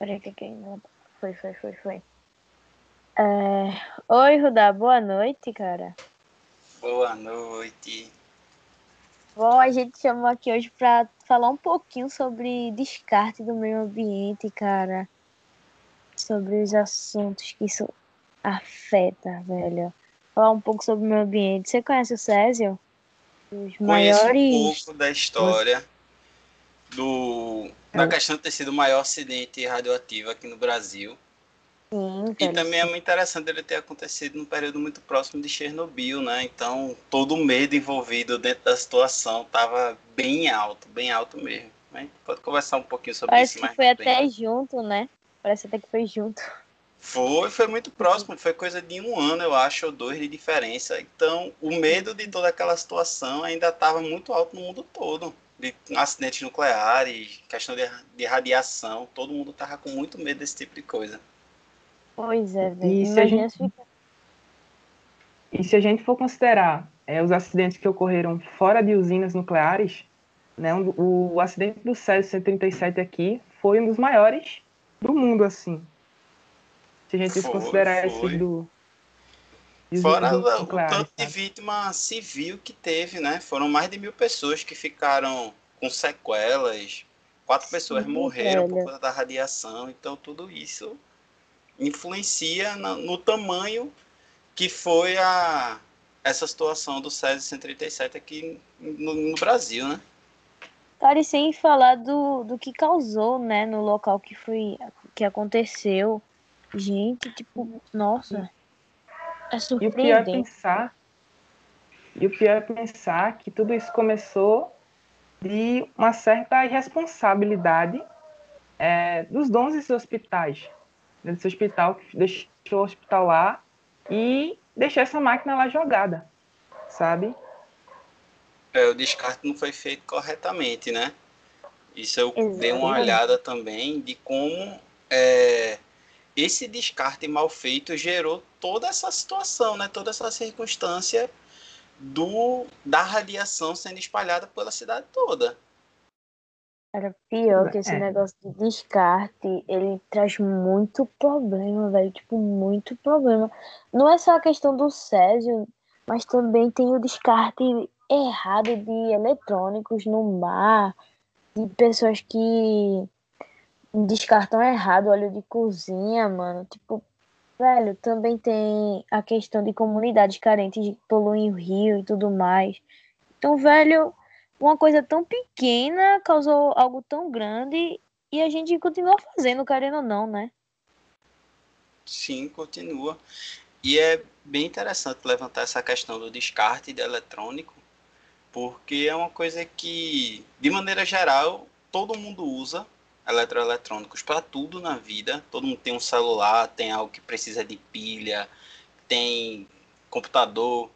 Peraí, que que Foi, foi, foi, foi. É... Oi, Rudá, boa noite, cara. Boa noite. Bom, a gente chamou aqui hoje para falar um pouquinho sobre descarte do meio ambiente, cara. Sobre os assuntos que isso afeta, velho. Falar um pouco sobre o meio ambiente. Você conhece o Césio? Os Conheço maiores... um pouco da história do da questão de ter sido o maior acidente radioativo aqui no Brasil. Sim, e também é muito interessante ele ter acontecido num período muito próximo de Chernobyl, né? Então, todo o medo envolvido dentro da situação estava bem alto, bem alto mesmo. Mas pode conversar um pouquinho sobre Parece isso. Parece que foi até junto, né? Parece até que foi junto. Foi, foi muito próximo, foi coisa de um ano, eu acho, ou dois de diferença. Então, o medo de toda aquela situação ainda estava muito alto no mundo todo. De acidentes nucleares, questão de, de radiação, todo mundo estava com muito medo desse tipo de coisa. Pois é, velho. E, se a gente... Fica... e se a gente for considerar é, os acidentes que ocorreram fora de usinas nucleares, né, o, o acidente do Césio 137 aqui foi um dos maiores do mundo, assim. Se a gente foi, considerar foi. esse do. Fora o tanto de vítima civil que teve, né? Foram mais de mil pessoas que ficaram com sequelas. Quatro pessoas Sim, morreram velho. por conta da radiação. Então, tudo isso influencia no tamanho que foi a, essa situação do Césio 137 aqui no, no, Brasil, né? Cara, e sem falar do, do que causou, né, no local que foi que aconteceu. Gente, tipo, nossa. É. E o pior é pensar, e o pior é pensar que tudo isso começou de uma certa irresponsabilidade é, dos donos desses hospitais desse hospital, deixou o hospital lá e deixou essa máquina lá jogada, sabe? É, o descarte não foi feito corretamente, né? Isso eu Exatamente. dei uma olhada também de como é, esse descarte mal feito gerou toda essa situação, né? Toda essa circunstância do da radiação sendo espalhada pela cidade toda. Era pior que esse é. negócio de descarte, ele traz muito problema, velho. Tipo, muito problema. Não é só a questão do Césio, mas também tem o descarte errado de eletrônicos no mar, de pessoas que descartam errado óleo de cozinha, mano. Tipo, velho, também tem a questão de comunidades carentes poluem o rio e tudo mais. Então, velho, uma coisa tão pequena causou algo tão grande e a gente continua fazendo, querendo ou não, né? Sim, continua. E é bem interessante levantar essa questão do descarte de eletrônico, porque é uma coisa que, de maneira geral, todo mundo usa eletroeletrônicos para tudo na vida. Todo mundo tem um celular, tem algo que precisa de pilha, tem computador.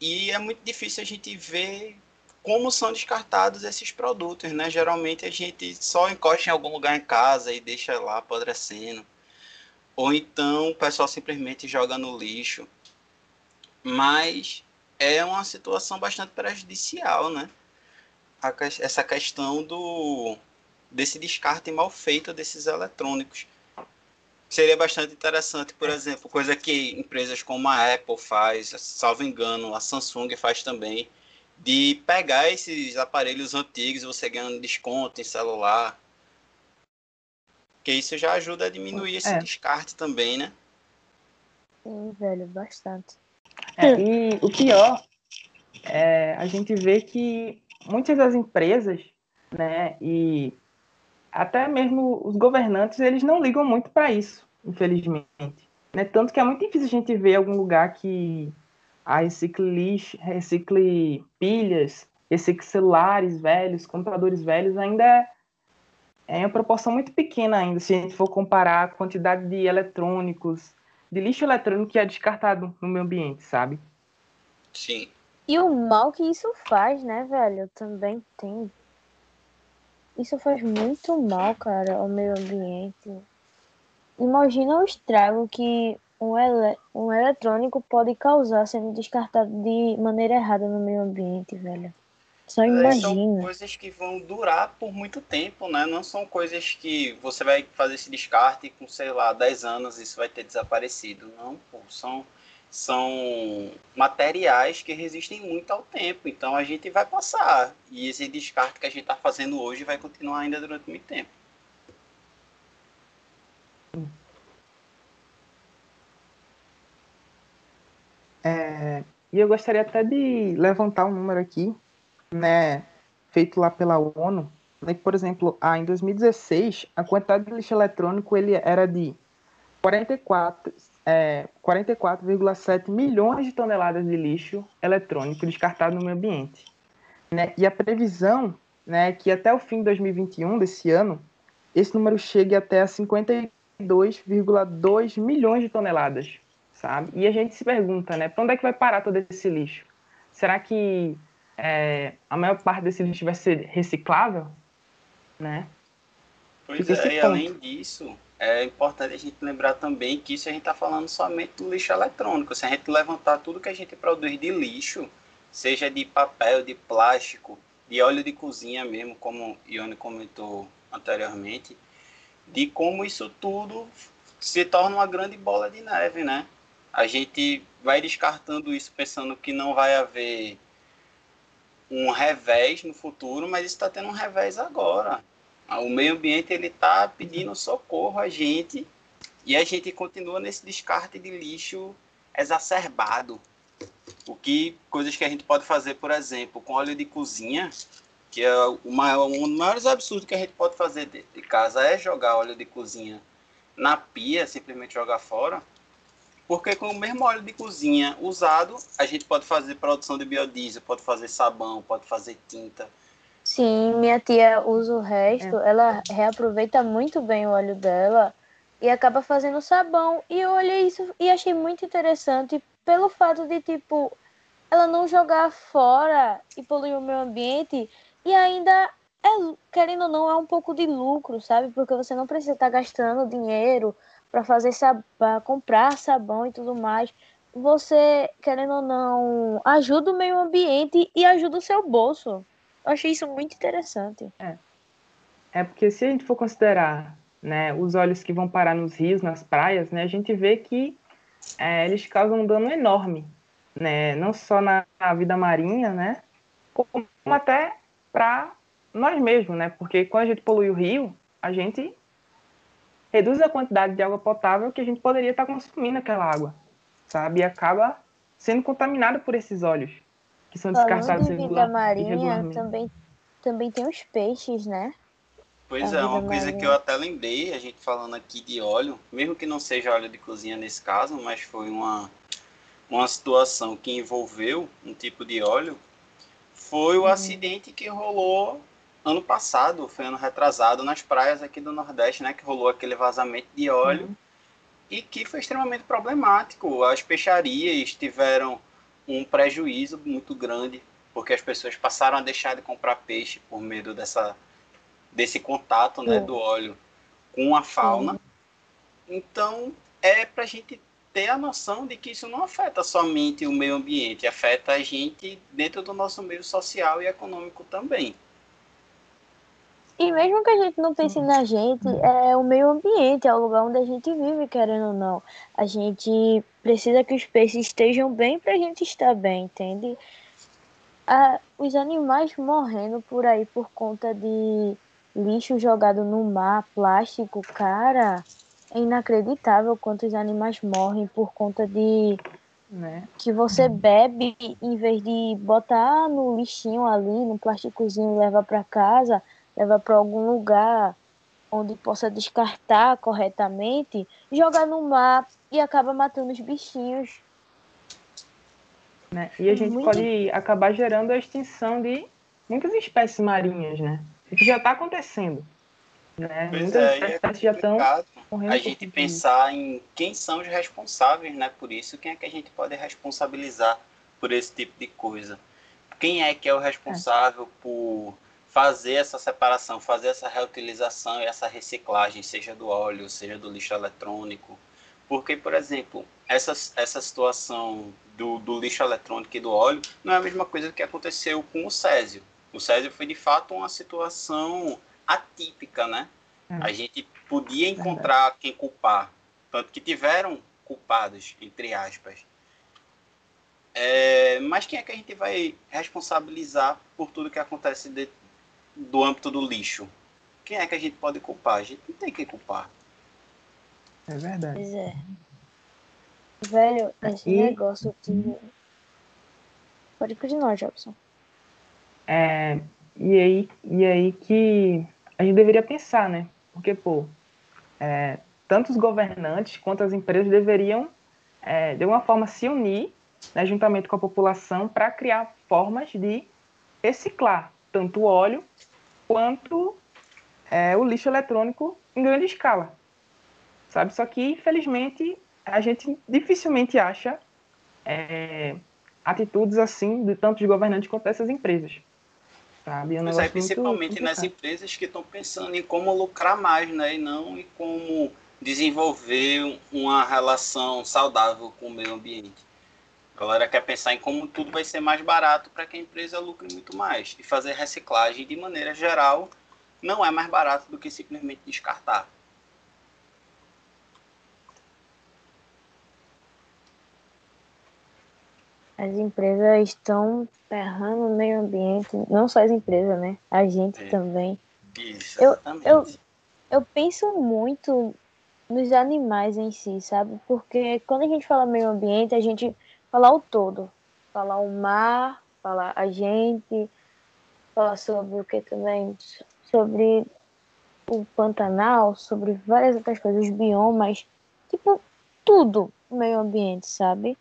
E é muito difícil a gente ver como são descartados esses produtos, né? Geralmente a gente só encosta em algum lugar em casa e deixa lá apodrecendo. Ou então o pessoal simplesmente joga no lixo. Mas é uma situação bastante prejudicial, né? essa questão do desse descarte mal feito desses eletrônicos. Seria bastante interessante, por exemplo, coisa que empresas como a Apple faz, salvo engano, a Samsung faz também, de pegar esses aparelhos antigos e você ganhando desconto em celular. Que isso já ajuda a diminuir esse é. descarte também, né? Sim, velho, bastante. É, e o pior é a gente vê que muitas das empresas, né, e até mesmo os governantes, eles não ligam muito para isso, infelizmente. Né? Tanto que é muito difícil a gente ver algum lugar que a recicle, recicle pilhas, recicle celulares velhos, computadores velhos, ainda é, é uma proporção muito pequena ainda, se a gente for comparar a quantidade de eletrônicos, de lixo eletrônico que é descartado no meio ambiente, sabe? Sim. E o mal que isso faz, né, velho? Também tem. Isso faz muito mal, cara, ao meio ambiente. Imagina o estrago que um, ele um eletrônico pode causar sendo descartado de maneira errada no meio ambiente, velho. Só imagina. São coisas que vão durar por muito tempo, né? Não são coisas que você vai fazer esse descarte e com, sei lá, 10 anos isso vai ter desaparecido. Não, pô, são, são materiais que resistem muito ao tempo. Então a gente vai passar. E esse descarte que a gente está fazendo hoje vai continuar ainda durante muito tempo. É, e eu gostaria até de levantar um número aqui, né, feito lá pela ONU, né, por exemplo, ah, em 2016, a quantidade de lixo eletrônico ele era de 44, é, 44,7 milhões de toneladas de lixo eletrônico descartado no meio ambiente. Né? E a previsão né, é que até o fim de 2021, desse ano, esse número chegue até a 52,2 milhões de toneladas sabe? E a gente se pergunta, né, para onde é que vai parar todo esse lixo? Será que é, a maior parte desse lixo vai ser reciclável, né? Pois é, e além disso, é importante a gente lembrar também que isso a gente está falando somente do lixo eletrônico. Se a gente levantar tudo que a gente produz de lixo, seja de papel, de plástico, de óleo de cozinha mesmo, como Ione comentou anteriormente, de como isso tudo se torna uma grande bola de neve, né? a gente vai descartando isso pensando que não vai haver um revés no futuro, mas está tendo um revés agora. O meio ambiente ele está pedindo socorro a gente e a gente continua nesse descarte de lixo exacerbado. O que coisas que a gente pode fazer, por exemplo, com óleo de cozinha, que é o maior, um dos maiores absurdos que a gente pode fazer dentro de casa é jogar óleo de cozinha na pia, simplesmente jogar fora. Porque com o mesmo óleo de cozinha usado, a gente pode fazer produção de biodiesel, pode fazer sabão, pode fazer tinta. Sim, minha tia usa o resto, é. ela reaproveita muito bem o óleo dela e acaba fazendo sabão. E eu olhei isso e achei muito interessante pelo fato de, tipo, ela não jogar fora e poluir o meio ambiente e ainda, é, querendo ou não, é um pouco de lucro, sabe? Porque você não precisa estar gastando dinheiro para fazer para comprar sabão e tudo mais, você, querendo ou não, ajuda o meio ambiente e ajuda o seu bolso. Eu achei isso muito interessante. É. É porque se a gente for considerar né, os óleos que vão parar nos rios, nas praias, né, a gente vê que é, eles causam um dano enorme, né, não só na, na vida marinha, né, como até para nós mesmos, né, porque quando a gente polui o rio, a gente reduz a quantidade de água potável que a gente poderia estar consumindo aquela água, sabe? E acaba sendo contaminada por esses óleos que são descartados de vida marinha também também tem os peixes, né? Pois é, uma coisa que eu até lembrei, a gente falando aqui de óleo, mesmo que não seja óleo de cozinha nesse caso, mas foi uma, uma situação que envolveu um tipo de óleo, foi o uhum. acidente que rolou ano passado, foi ano retrasado, nas praias aqui do Nordeste, né, que rolou aquele vazamento de óleo uhum. e que foi extremamente problemático. As peixarias tiveram um prejuízo muito grande, porque as pessoas passaram a deixar de comprar peixe por medo dessa, desse contato né, uhum. do óleo com a fauna. Uhum. Então, é para a gente ter a noção de que isso não afeta somente o meio ambiente, afeta a gente dentro do nosso meio social e econômico também. E mesmo que a gente não pense na gente, é o meio ambiente, é o lugar onde a gente vive, querendo ou não. A gente precisa que os peixes estejam bem para a gente estar bem, entende? Ah, os animais morrendo por aí por conta de lixo jogado no mar, plástico, cara, é inacreditável quantos animais morrem por conta de né? que você bebe em vez de botar no lixinho ali, no plásticozinho e levar para casa levar para algum lugar onde possa descartar corretamente, joga no mar e acaba matando os bichinhos. Né? E a gente Muito... pode acabar gerando a extinção de muitas espécies marinhas, né? Isso já está acontecendo. Né? Pois muitas é, é espécies é já estão morrendo. A gente pensar em quem são os responsáveis, né? Por isso, quem é que a gente pode responsabilizar por esse tipo de coisa? Quem é que é o responsável é. por fazer essa separação, fazer essa reutilização e essa reciclagem, seja do óleo, seja do lixo eletrônico. Porque, por exemplo, essa, essa situação do, do lixo eletrônico e do óleo não é a mesma coisa que aconteceu com o césio. O Césio foi de fato uma situação atípica, né? É. A gente podia encontrar quem culpar, tanto que tiveram culpados, entre aspas. É, mas quem é que a gente vai responsabilizar por tudo que acontece de, do âmbito do lixo? Quem é que a gente pode culpar? A gente não tem que culpar. É verdade. Pois é. Velho, esse negócio de. Pode continuar, Jobson. É, e, aí, e aí que a gente deveria pensar, né? Porque, pô, é, tanto os governantes quanto as empresas deveriam, é, de alguma forma, se unir, né, juntamente com a população, para criar formas de reciclar tanto o óleo quanto é, o lixo eletrônico em grande escala. Sabe? Só que, infelizmente, a gente dificilmente acha é, atitudes assim de tantos governantes quanto essas empresas. Sabe? É um aí, principalmente muito, nas empresas que estão pensando em como lucrar mais, né? E não em como desenvolver uma relação saudável com o meio ambiente. A galera quer pensar em como tudo vai ser mais barato para que a empresa lucre muito mais. E fazer reciclagem, de maneira geral, não é mais barato do que simplesmente descartar. As empresas estão ferrando o meio ambiente, não só as empresas, né? A gente é. também. Isso, eu, eu, eu penso muito nos animais em si, sabe? Porque quando a gente fala meio ambiente, a gente fala o todo. Falar o mar, falar a gente, falar sobre o que também? Sobre o Pantanal, sobre várias outras coisas, os biomas, tipo, tudo meio ambiente, sabe?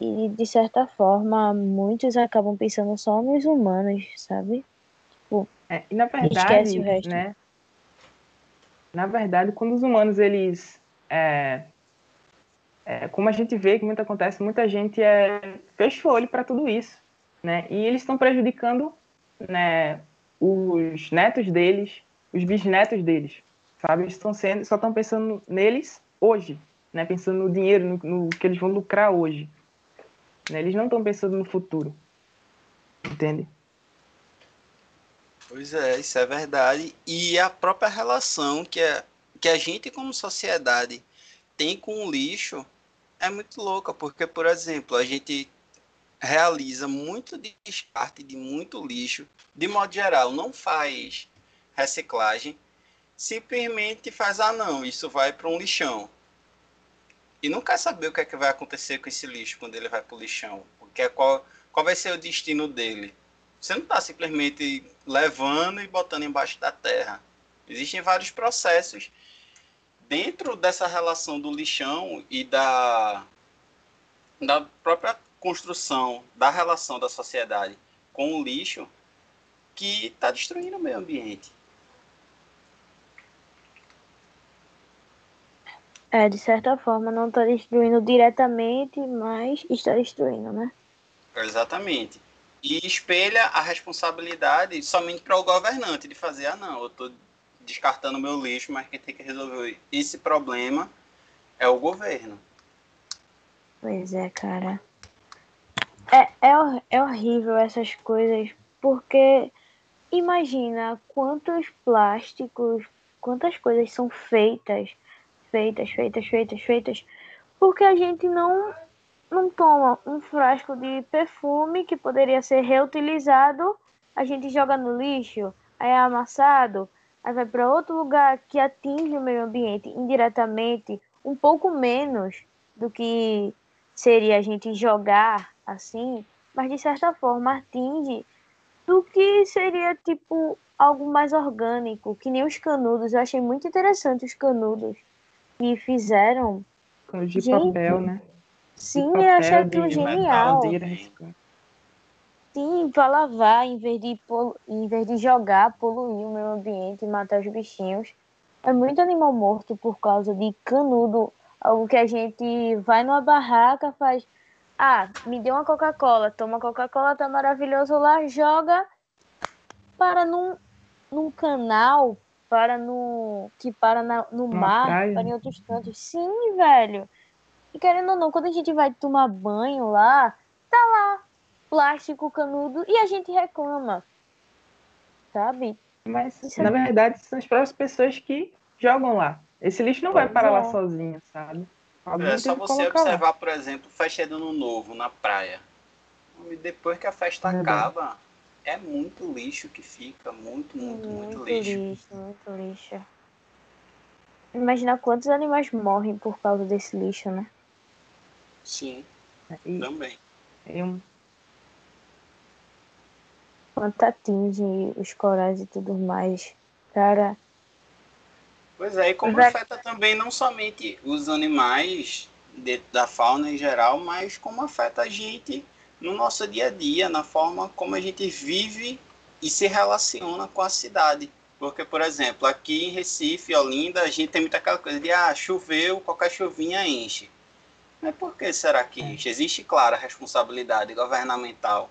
E de certa forma, muitos acabam pensando só nos humanos, sabe? Tipo, é, e na verdade, o resto. né? Na verdade, quando os humanos eles é, é, como a gente vê que muito acontece, muita gente é, fecha o olho para tudo isso, né? E eles estão prejudicando, né, os netos deles, os bisnetos deles, sabe? Eles estão sendo, só estão pensando neles hoje, né? Pensando no dinheiro, no, no que eles vão lucrar hoje. Né? Eles não estão pensando no futuro. Entende? Pois é, isso é verdade. E a própria relação que, é, que a gente, como sociedade, tem com o lixo é muito louca, porque, por exemplo, a gente realiza muito descarte de muito lixo, de modo geral, não faz reciclagem, simplesmente faz, ah, não, isso vai para um lixão e não quer saber o que, é que vai acontecer com esse lixo quando ele vai para o lixão. Porque é qual, qual vai ser o destino dele. Você não está simplesmente levando e botando embaixo da terra. Existem vários processos dentro dessa relação do lixão e da, da própria construção da relação da sociedade com o lixo que está destruindo o meio ambiente. É, de certa forma não está destruindo diretamente, mas está destruindo, né? Exatamente. E espelha a responsabilidade somente para o governante de fazer, ah não, eu estou descartando meu lixo, mas quem tem que resolver esse problema é o governo. Pois é, cara. É, é, é horrível essas coisas, porque imagina quantos plásticos, quantas coisas são feitas feitas, feitas, feitas, feitas, porque a gente não não toma um frasco de perfume que poderia ser reutilizado, a gente joga no lixo, aí é amassado, aí vai para outro lugar que atinge o meio ambiente indiretamente, um pouco menos do que seria a gente jogar assim, mas de certa forma atinge do que seria tipo algo mais orgânico, que nem os canudos. Eu achei muito interessante os canudos que fizeram. De Gente, papel, né? Sim, papel, eu achei aquilo genial. Sim, para lavar, em vez, de polu... em vez de jogar, poluir o meio ambiente e matar os bichinhos. É muito animal morto por causa de canudo. Algo que a gente vai numa barraca, faz. Ah, me deu uma Coca-Cola, toma Coca-Cola, tá maravilhoso lá, joga para num, num canal para no. que para na, no Uma mar, praia. para em outros cantos. Sim, velho. E querendo ou não, quando a gente vai tomar banho lá, tá lá, plástico canudo, e a gente reclama. sabe? Mas, Isso na é... verdade, são as próprias pessoas que jogam lá. Esse lixo não vai parar é. lá sozinho, sabe? Alguém é só você observar, lá. por exemplo, festa de ano novo na praia. E depois que a festa é acaba, é muito lixo que fica. Muito, muito, muito, muito lixo. lixo. Muito lixo. Imagina quantos animais morrem por causa desse lixo, né? Sim. E, também. Eu... Quanto atinge os corais e tudo mais. Cara, Pois é, e como afeta também não somente os animais dentro da fauna em geral, mas como afeta a gente no nosso dia a dia, na forma como a gente vive e se relaciona com a cidade. Porque, por exemplo, aqui em Recife, Olinda, a gente tem muita aquela coisa de ah, choveu, qualquer chuvinha enche. Mas por que será que enche? Existe, claro, a responsabilidade governamental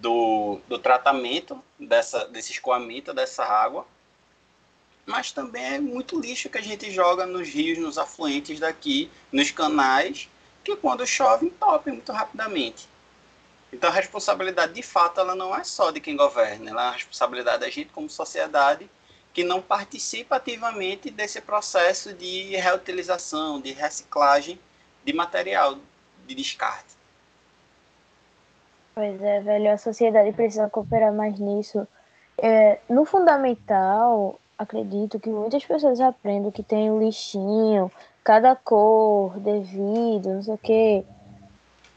do, do tratamento dessa, desse escoamento dessa água, mas também é muito lixo que a gente joga nos rios, nos afluentes daqui, nos canais, que quando chove entope muito rapidamente. Então a responsabilidade de fato ela não é só de quem governa, ela é a responsabilidade da gente como sociedade que não participa ativamente desse processo de reutilização, de reciclagem de material de descarte. Pois é, velho, a sociedade precisa cooperar mais nisso. É, no fundamental, acredito que muitas pessoas aprendem que tem um lixinho, cada cor devido, não sei o que,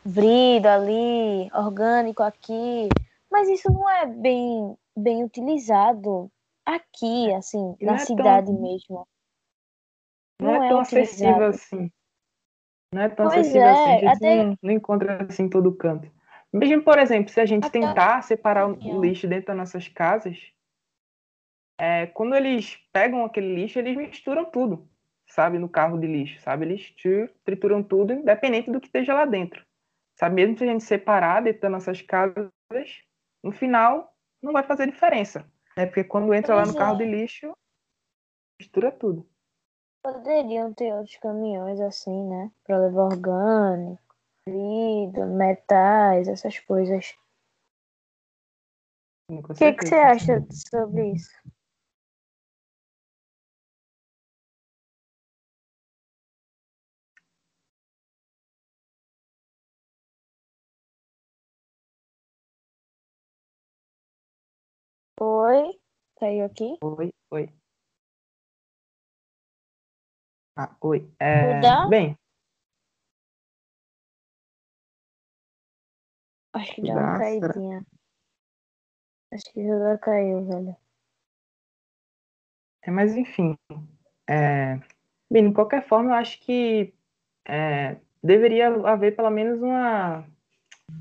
brido ali, orgânico aqui, mas isso não é bem, bem utilizado aqui, assim, não na é cidade tão... mesmo. Não, não é, é, tão acessível assim. Não é tão pois acessível é, assim, a gente até... não, não encontra assim em todo canto. Mesmo, por exemplo, se a gente tentar separar o lixo dentro das nossas casas, é, quando eles pegam aquele lixo, eles misturam tudo, sabe, no carro de lixo, sabe? Eles trituram tudo, independente do que esteja lá dentro. Sabe, mesmo se a gente separar dentro das nossas casas, no final não vai fazer diferença. Né? Porque quando entra lá no carro de lixo, mistura tudo. Poderiam ter outros caminhões assim, né? Para levar orgânico, vidro, metais, essas coisas. O que, que você acha sobre isso? Oi, caiu aqui? Oi, oi. Ah, oi. É, bem, Acho que deu uma caidinha. Acho que já caiu, velho. é, mas enfim. É, bem, de qualquer forma, eu acho que é, deveria haver pelo menos uma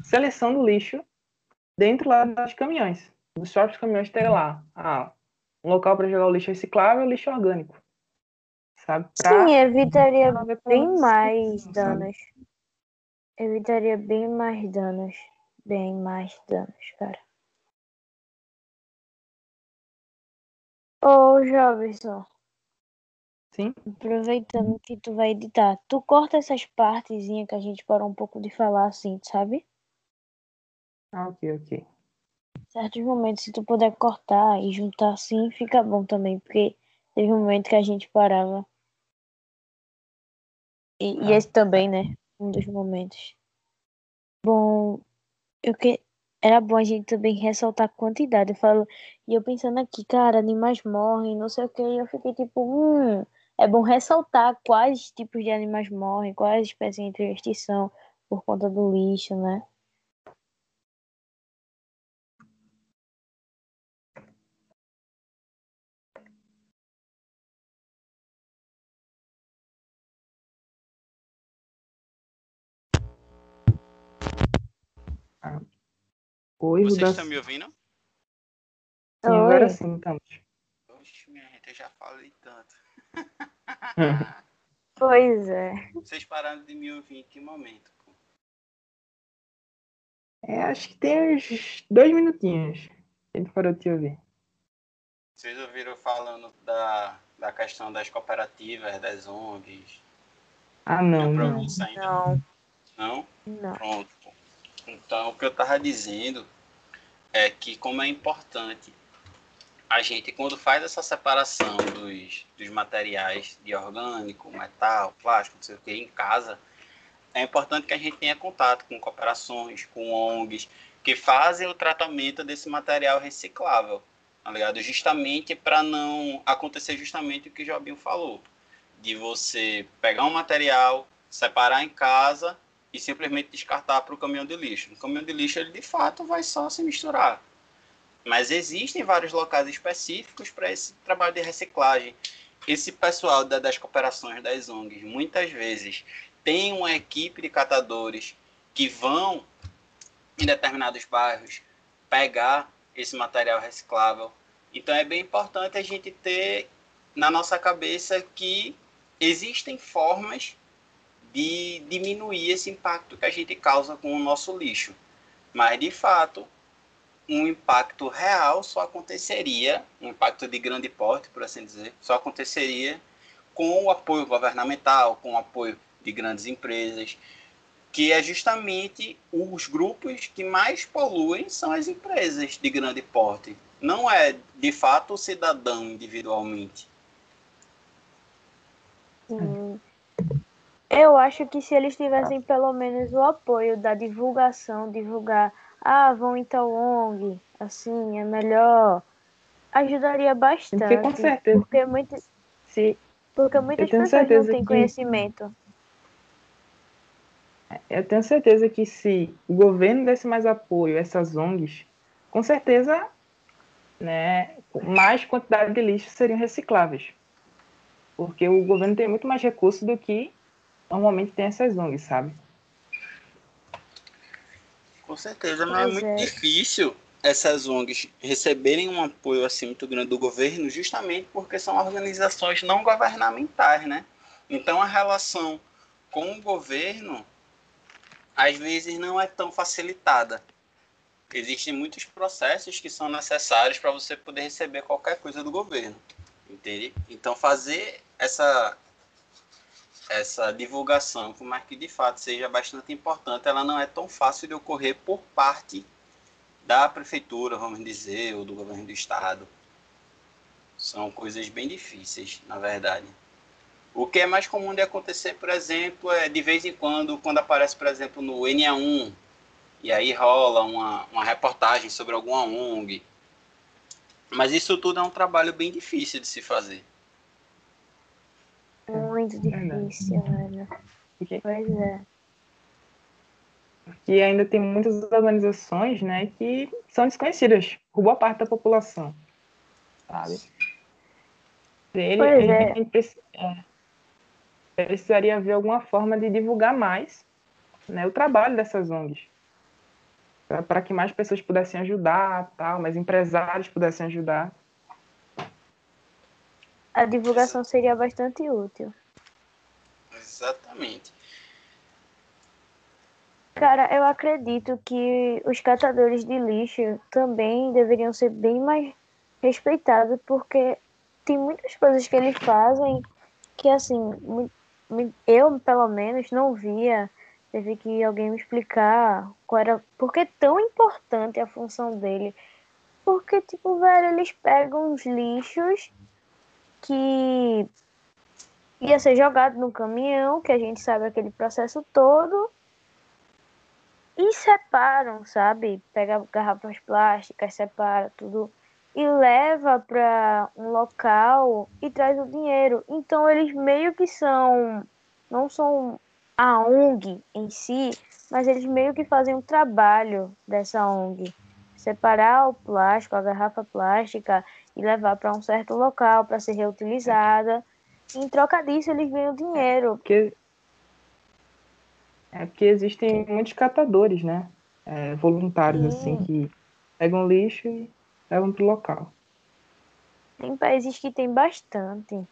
seleção do lixo dentro lá dos caminhões dos próprios caminhões ter lá ah, um local para jogar o lixo reciclável e o lixo orgânico. Sabe? Pra Sim, evitaria bem mais danos. Evitaria bem mais danos. Bem mais danos, cara. Ô, Jobson. Sim. Aproveitando que tu vai editar, tu corta essas partezinhas que a gente parou um pouco de falar assim, sabe? Ah, ok, ok certos momentos, se tu puder cortar e juntar assim, fica bom também, porque teve um momento que a gente parava. E, ah. e esse também, né? Um dos momentos. Bom, eu que era bom a gente também ressaltar a quantidade. Eu falo, e eu pensando aqui, cara, animais morrem, não sei o que, eu fiquei tipo, hum, é bom ressaltar quais tipos de animais morrem, quais espécies em extinção por conta do lixo, né? Oi, Vocês estão me ouvindo? Sim, agora sim, estamos. Oxe, minha gente, eu já falei tanto. pois é. Vocês pararam de me ouvir em que momento? Pô? É, acho que tem uns dois minutinhos. A gente parou de te ouvir. Vocês ouviram falando da, da questão das cooperativas, das ONGs? Ah, não. Não. Não? Não? Não. Pronto. Então, o que eu estava dizendo é que como é importante a gente, quando faz essa separação dos, dos materiais de orgânico, metal, plástico, não sei o que, em casa, é importante que a gente tenha contato com cooperações, com ONGs, que fazem o tratamento desse material reciclável, tá ligado? Justamente para não acontecer justamente o que o Jobinho falou, de você pegar um material, separar em casa e simplesmente descartar para o caminhão de lixo. O caminhão de lixo, ele de fato vai só se misturar. Mas existem vários locais específicos para esse trabalho de reciclagem. Esse pessoal das cooperações das ONGs, muitas vezes, tem uma equipe de catadores que vão em determinados bairros pegar esse material reciclável. Então é bem importante a gente ter na nossa cabeça que existem formas de diminuir esse impacto que a gente causa com o nosso lixo. Mas de fato, um impacto real só aconteceria, um impacto de grande porte, por assim dizer, só aconteceria com o apoio governamental, com o apoio de grandes empresas, que é justamente os grupos que mais poluem são as empresas de grande porte. Não é, de fato, o cidadão individualmente. Sim. Eu acho que se eles tivessem pelo menos o apoio da divulgação, divulgar, ah, vão tal ONG, assim, é melhor, ajudaria bastante. Porque com certeza. Porque, muito, se, porque muitas pessoas não têm que... conhecimento. Eu tenho certeza que se o governo desse mais apoio a essas ONGs, com certeza, né, mais quantidade de lixo seriam recicláveis. Porque o governo tem muito mais recursos do que normalmente tem essas ONGs, sabe? Com certeza, não é muito é. difícil essas ONGs receberem um apoio assim muito grande do governo, justamente porque são organizações não governamentais, né? Então a relação com o governo às vezes não é tão facilitada. Existem muitos processos que são necessários para você poder receber qualquer coisa do governo, entende? Então fazer essa essa divulgação, por mais que de fato seja bastante importante, ela não é tão fácil de ocorrer por parte da prefeitura, vamos dizer, ou do governo do estado. São coisas bem difíceis, na verdade. O que é mais comum de acontecer, por exemplo, é de vez em quando, quando aparece, por exemplo, no NA1, e aí rola uma, uma reportagem sobre alguma ONG. Mas isso tudo é um trabalho bem difícil de se fazer. Difícil, velho. Pois é. E ainda tem muitas organizações, né, que são desconhecidas por boa parte da população, sabe? Ele, pois é. Ele, é precisaria haver alguma forma de divulgar mais né, o trabalho dessas ONGs. Para que mais pessoas pudessem ajudar, tal, mais empresários pudessem ajudar. A divulgação seria bastante útil. Exatamente. Cara, eu acredito que os catadores de lixo também deveriam ser bem mais respeitados, porque tem muitas coisas que eles fazem que, assim, eu pelo menos não via, teve que alguém me explicar qual era, por que tão importante a função dele. Porque, tipo, velho, eles pegam os lixos que ia ser jogado no caminhão, que a gente sabe aquele processo todo, e separam, sabe? Pega garrafas plásticas, separa tudo e leva para um local e traz o dinheiro. Então eles meio que são, não são a ONG em si, mas eles meio que fazem um trabalho dessa ONG. Separar o plástico, a garrafa plástica e levar para um certo local para ser reutilizada. Em troca disso, eles ganham dinheiro. Porque... É porque existem muitos catadores, né? É, voluntários, Sim. assim, que pegam lixo e levam para o local. Tem países que tem bastante.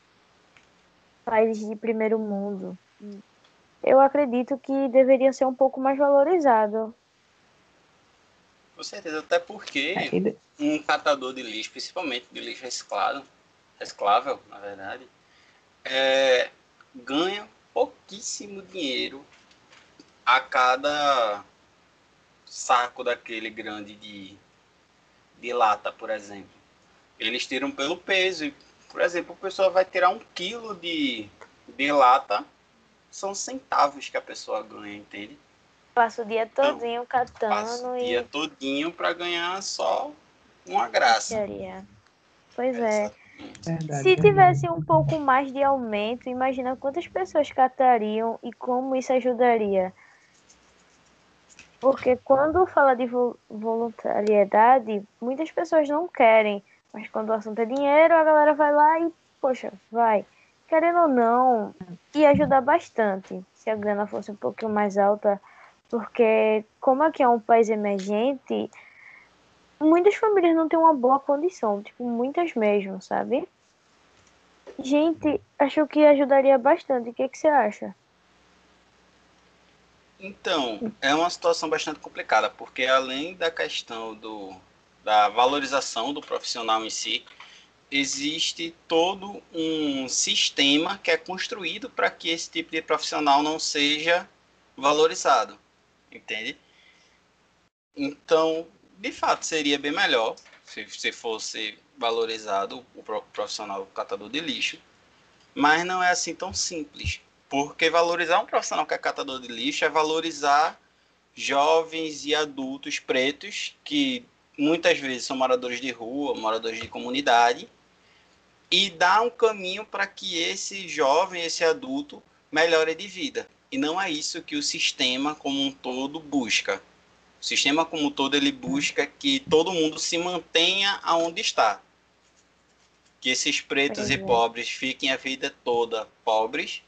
Países de primeiro mundo. Eu acredito que deveria ser um pouco mais valorizado. Com certeza, até porque é, um catador de lixo, principalmente de lixo reciclado, reciclável, na verdade, é, ganha pouquíssimo dinheiro a cada saco daquele grande de de lata, por exemplo. Eles tiram pelo peso. Por exemplo, a pessoa vai tirar um quilo de, de lata, são centavos que a pessoa ganha, entende? Passa o dia todinho então, catando passa o e... dia todinho para ganhar só uma graça. Pois é. Verdade, Se tivesse um pouco mais de aumento, imagina quantas pessoas catariam e como isso ajudaria. Porque quando fala de voluntariedade, muitas pessoas não querem. Mas quando o assunto é dinheiro, a galera vai lá e, poxa, vai. Querendo ou não, ia ajudar bastante se a grana fosse um pouquinho mais alta. Porque, como aqui é um país emergente, muitas famílias não têm uma boa condição. Tipo, muitas mesmo, sabe? Gente, acho que ajudaria bastante. O que, que você acha? Então, é uma situação bastante complicada, porque além da questão do, da valorização do profissional em si, existe todo um sistema que é construído para que esse tipo de profissional não seja valorizado, entende? Então, de fato, seria bem melhor se, se fosse valorizado o profissional catador de lixo, mas não é assim tão simples. Porque valorizar um profissional que é catador de lixo é valorizar jovens e adultos pretos que muitas vezes são moradores de rua, moradores de comunidade, e dar um caminho para que esse jovem, esse adulto, melhore de vida. E não é isso que o sistema como um todo busca. O sistema como um todo ele busca que todo mundo se mantenha aonde está. Que esses pretos é. e pobres fiquem a vida toda pobres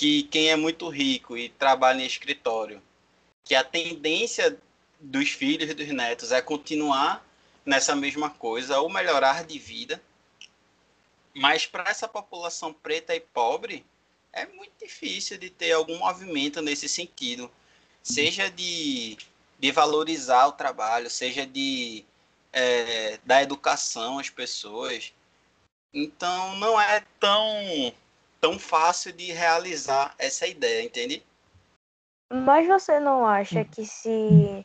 que quem é muito rico e trabalha em escritório, que a tendência dos filhos e dos netos é continuar nessa mesma coisa ou melhorar de vida. Mas para essa população preta e pobre, é muito difícil de ter algum movimento nesse sentido. Seja de, de valorizar o trabalho, seja de é, dar educação às pessoas. Então não é tão tão fácil de realizar essa ideia, entende? Mas você não acha que se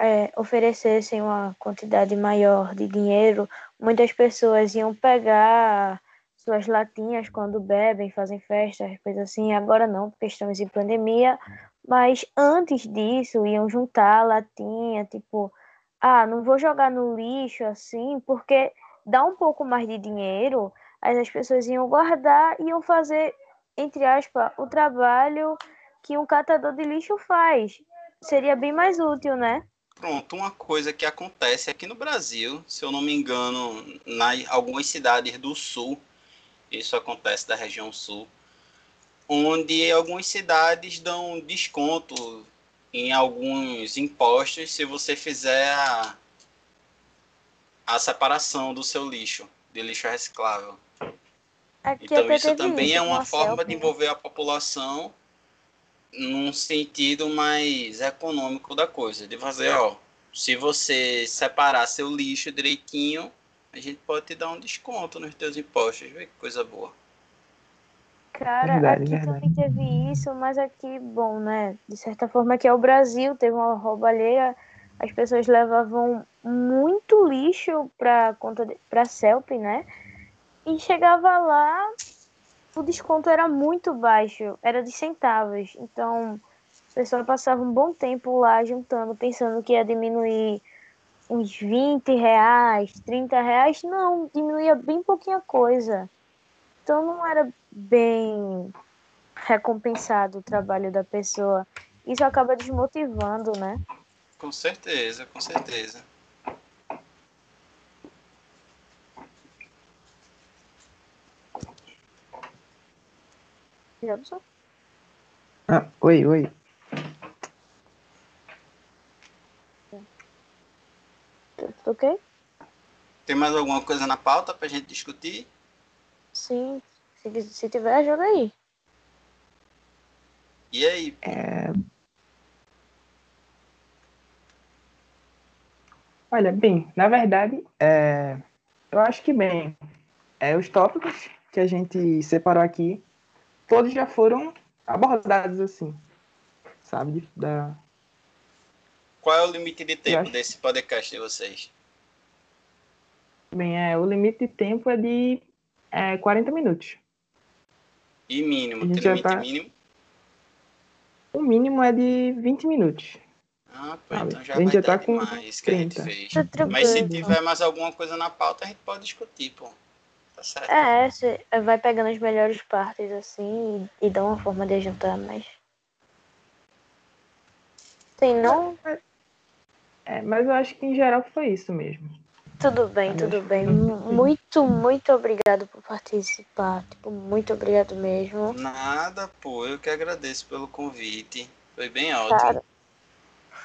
é, oferecessem uma quantidade maior de dinheiro, muitas pessoas iam pegar suas latinhas quando bebem, fazem festas, coisas assim. Agora não, porque estamos em pandemia. Mas antes disso, iam juntar a latinha, tipo, ah, não vou jogar no lixo assim, porque dá um pouco mais de dinheiro Aí as pessoas iam guardar e iam fazer, entre aspas, o trabalho que um catador de lixo faz. Seria bem mais útil, né? Pronto, uma coisa que acontece aqui no Brasil, se eu não me engano, em algumas cidades do sul, isso acontece da região sul, onde algumas cidades dão desconto em alguns impostos se você fizer a, a separação do seu lixo, de lixo reciclável. Aqui então isso também isso, é uma forma de envolver a população num sentido mais econômico da coisa, de fazer, ó, se você separar seu lixo direitinho, a gente pode te dar um desconto nos teus impostos, vê que coisa boa. Cara, verdade, aqui verdade. também teve isso, mas aqui, bom, né? De certa forma, que é o Brasil, teve uma roubalheira, as pessoas levavam muito lixo para conta para Celp, né? E chegava lá, o desconto era muito baixo, era de centavos. Então, a pessoa passava um bom tempo lá juntando, pensando que ia diminuir uns 20 reais, 30 reais. Não, diminuía bem pouquinha coisa. Então, não era bem recompensado o trabalho da pessoa. Isso acaba desmotivando, né? Com certeza, com certeza. Jobson? Ah, oi, oi. Tudo ok? Tem mais alguma coisa na pauta pra gente discutir? Sim, se, se tiver, joga aí. E aí? É... Olha, bem, na verdade, é... eu acho que bem, é, os tópicos que a gente separou aqui todos já foram abordados assim, sabe? Da... Qual é o limite de tempo acho... desse podcast de vocês? Bem, é, o limite de tempo é de é, 40 minutos. E mínimo, A gente tem já limite tá- mínimo? O mínimo é de 20 minutos. Ah, pô, então já A gente vai já dar tá com demais que a gente 30. fez. Tá. Mas se tiver mais alguma coisa na pauta, a gente pode discutir, pô. Tá certo. É, você vai pegando as melhores partes assim e, e dá uma forma de juntar, mas. Tem não? É, mas eu acho que em geral foi isso mesmo. Tudo bem, tudo bem. Muito, muito obrigado por participar. Tipo, muito obrigado mesmo. Nada, pô, eu que agradeço pelo convite. Foi bem ótimo. Cara,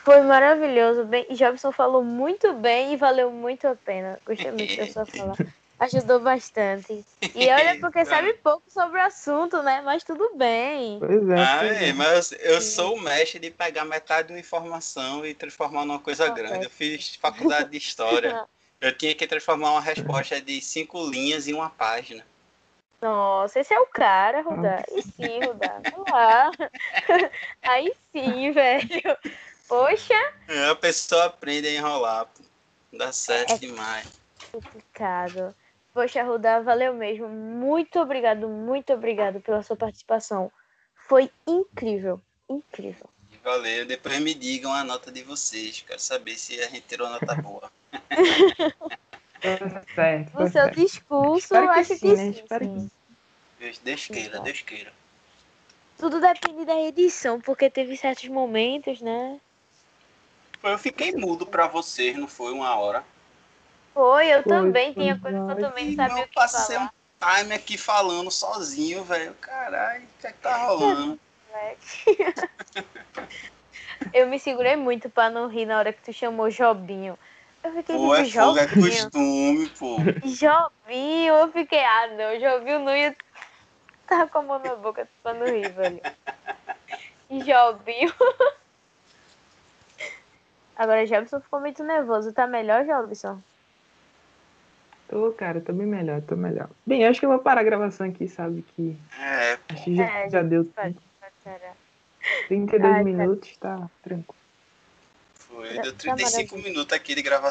foi maravilhoso. Bem, Jobson falou muito bem e valeu muito a pena. Gostei muito da sua fala. Ajudou bastante. E olha, porque sabe pouco sobre o assunto, né? Mas tudo bem. Pois é. Ah, é, é. mas eu, eu sou o mestre de pegar metade de uma informação e transformar numa coisa Ah, grande. é. Eu fiz faculdade de história. Eu tinha que transformar uma resposta de cinco linhas em uma página. Nossa, esse é o cara, Rudá. Aí sim, Rudá. Vai lá. Aí sim, velho. Poxa, É, A pessoa aprende a enrolar, pô. Dá É. certo demais. complicado. Poxa, Rudá, valeu mesmo. Muito obrigado, muito obrigado pela sua participação. Foi incrível, incrível. E valeu. Depois me digam a nota de vocês. Quero saber se a gente tirou nota boa. Certo. No seu certo. discurso, Espero eu que acho sim, que né? sim. Espero que sim. Deus, Deus queira, Deus queira. Tudo depende da edição, porque teve certos momentos, né? Eu fiquei mudo pra vocês, não foi uma hora. Foi, eu Foi, também. foi Tinha coisa que eu também não sabia eu o que passei falar. um time aqui falando sozinho, velho. Caralho, o que é que tá rolando? Eu me segurei muito pra não rir na hora que tu chamou Jobinho. Eu fiquei Pô, é tipo, fogo, é costume, pô. Jobinho, eu fiquei, ah não, Jobinho não ia. Tava com a mão na boca pra não rir, velho. Jobinho. Agora Jobson ficou muito nervoso. Tá melhor, Jobson? Tô, cara, tô bem melhor, tô melhor. Bem, acho que eu vou parar a gravação aqui, sabe? Que É, acho que já, É, já deu Pode, tempo. pode parar. 32 Ai, cara. minutos, tá tranquilo. Foi. Tá- Deu tá 35 maravilha. minutos aqui de gravação.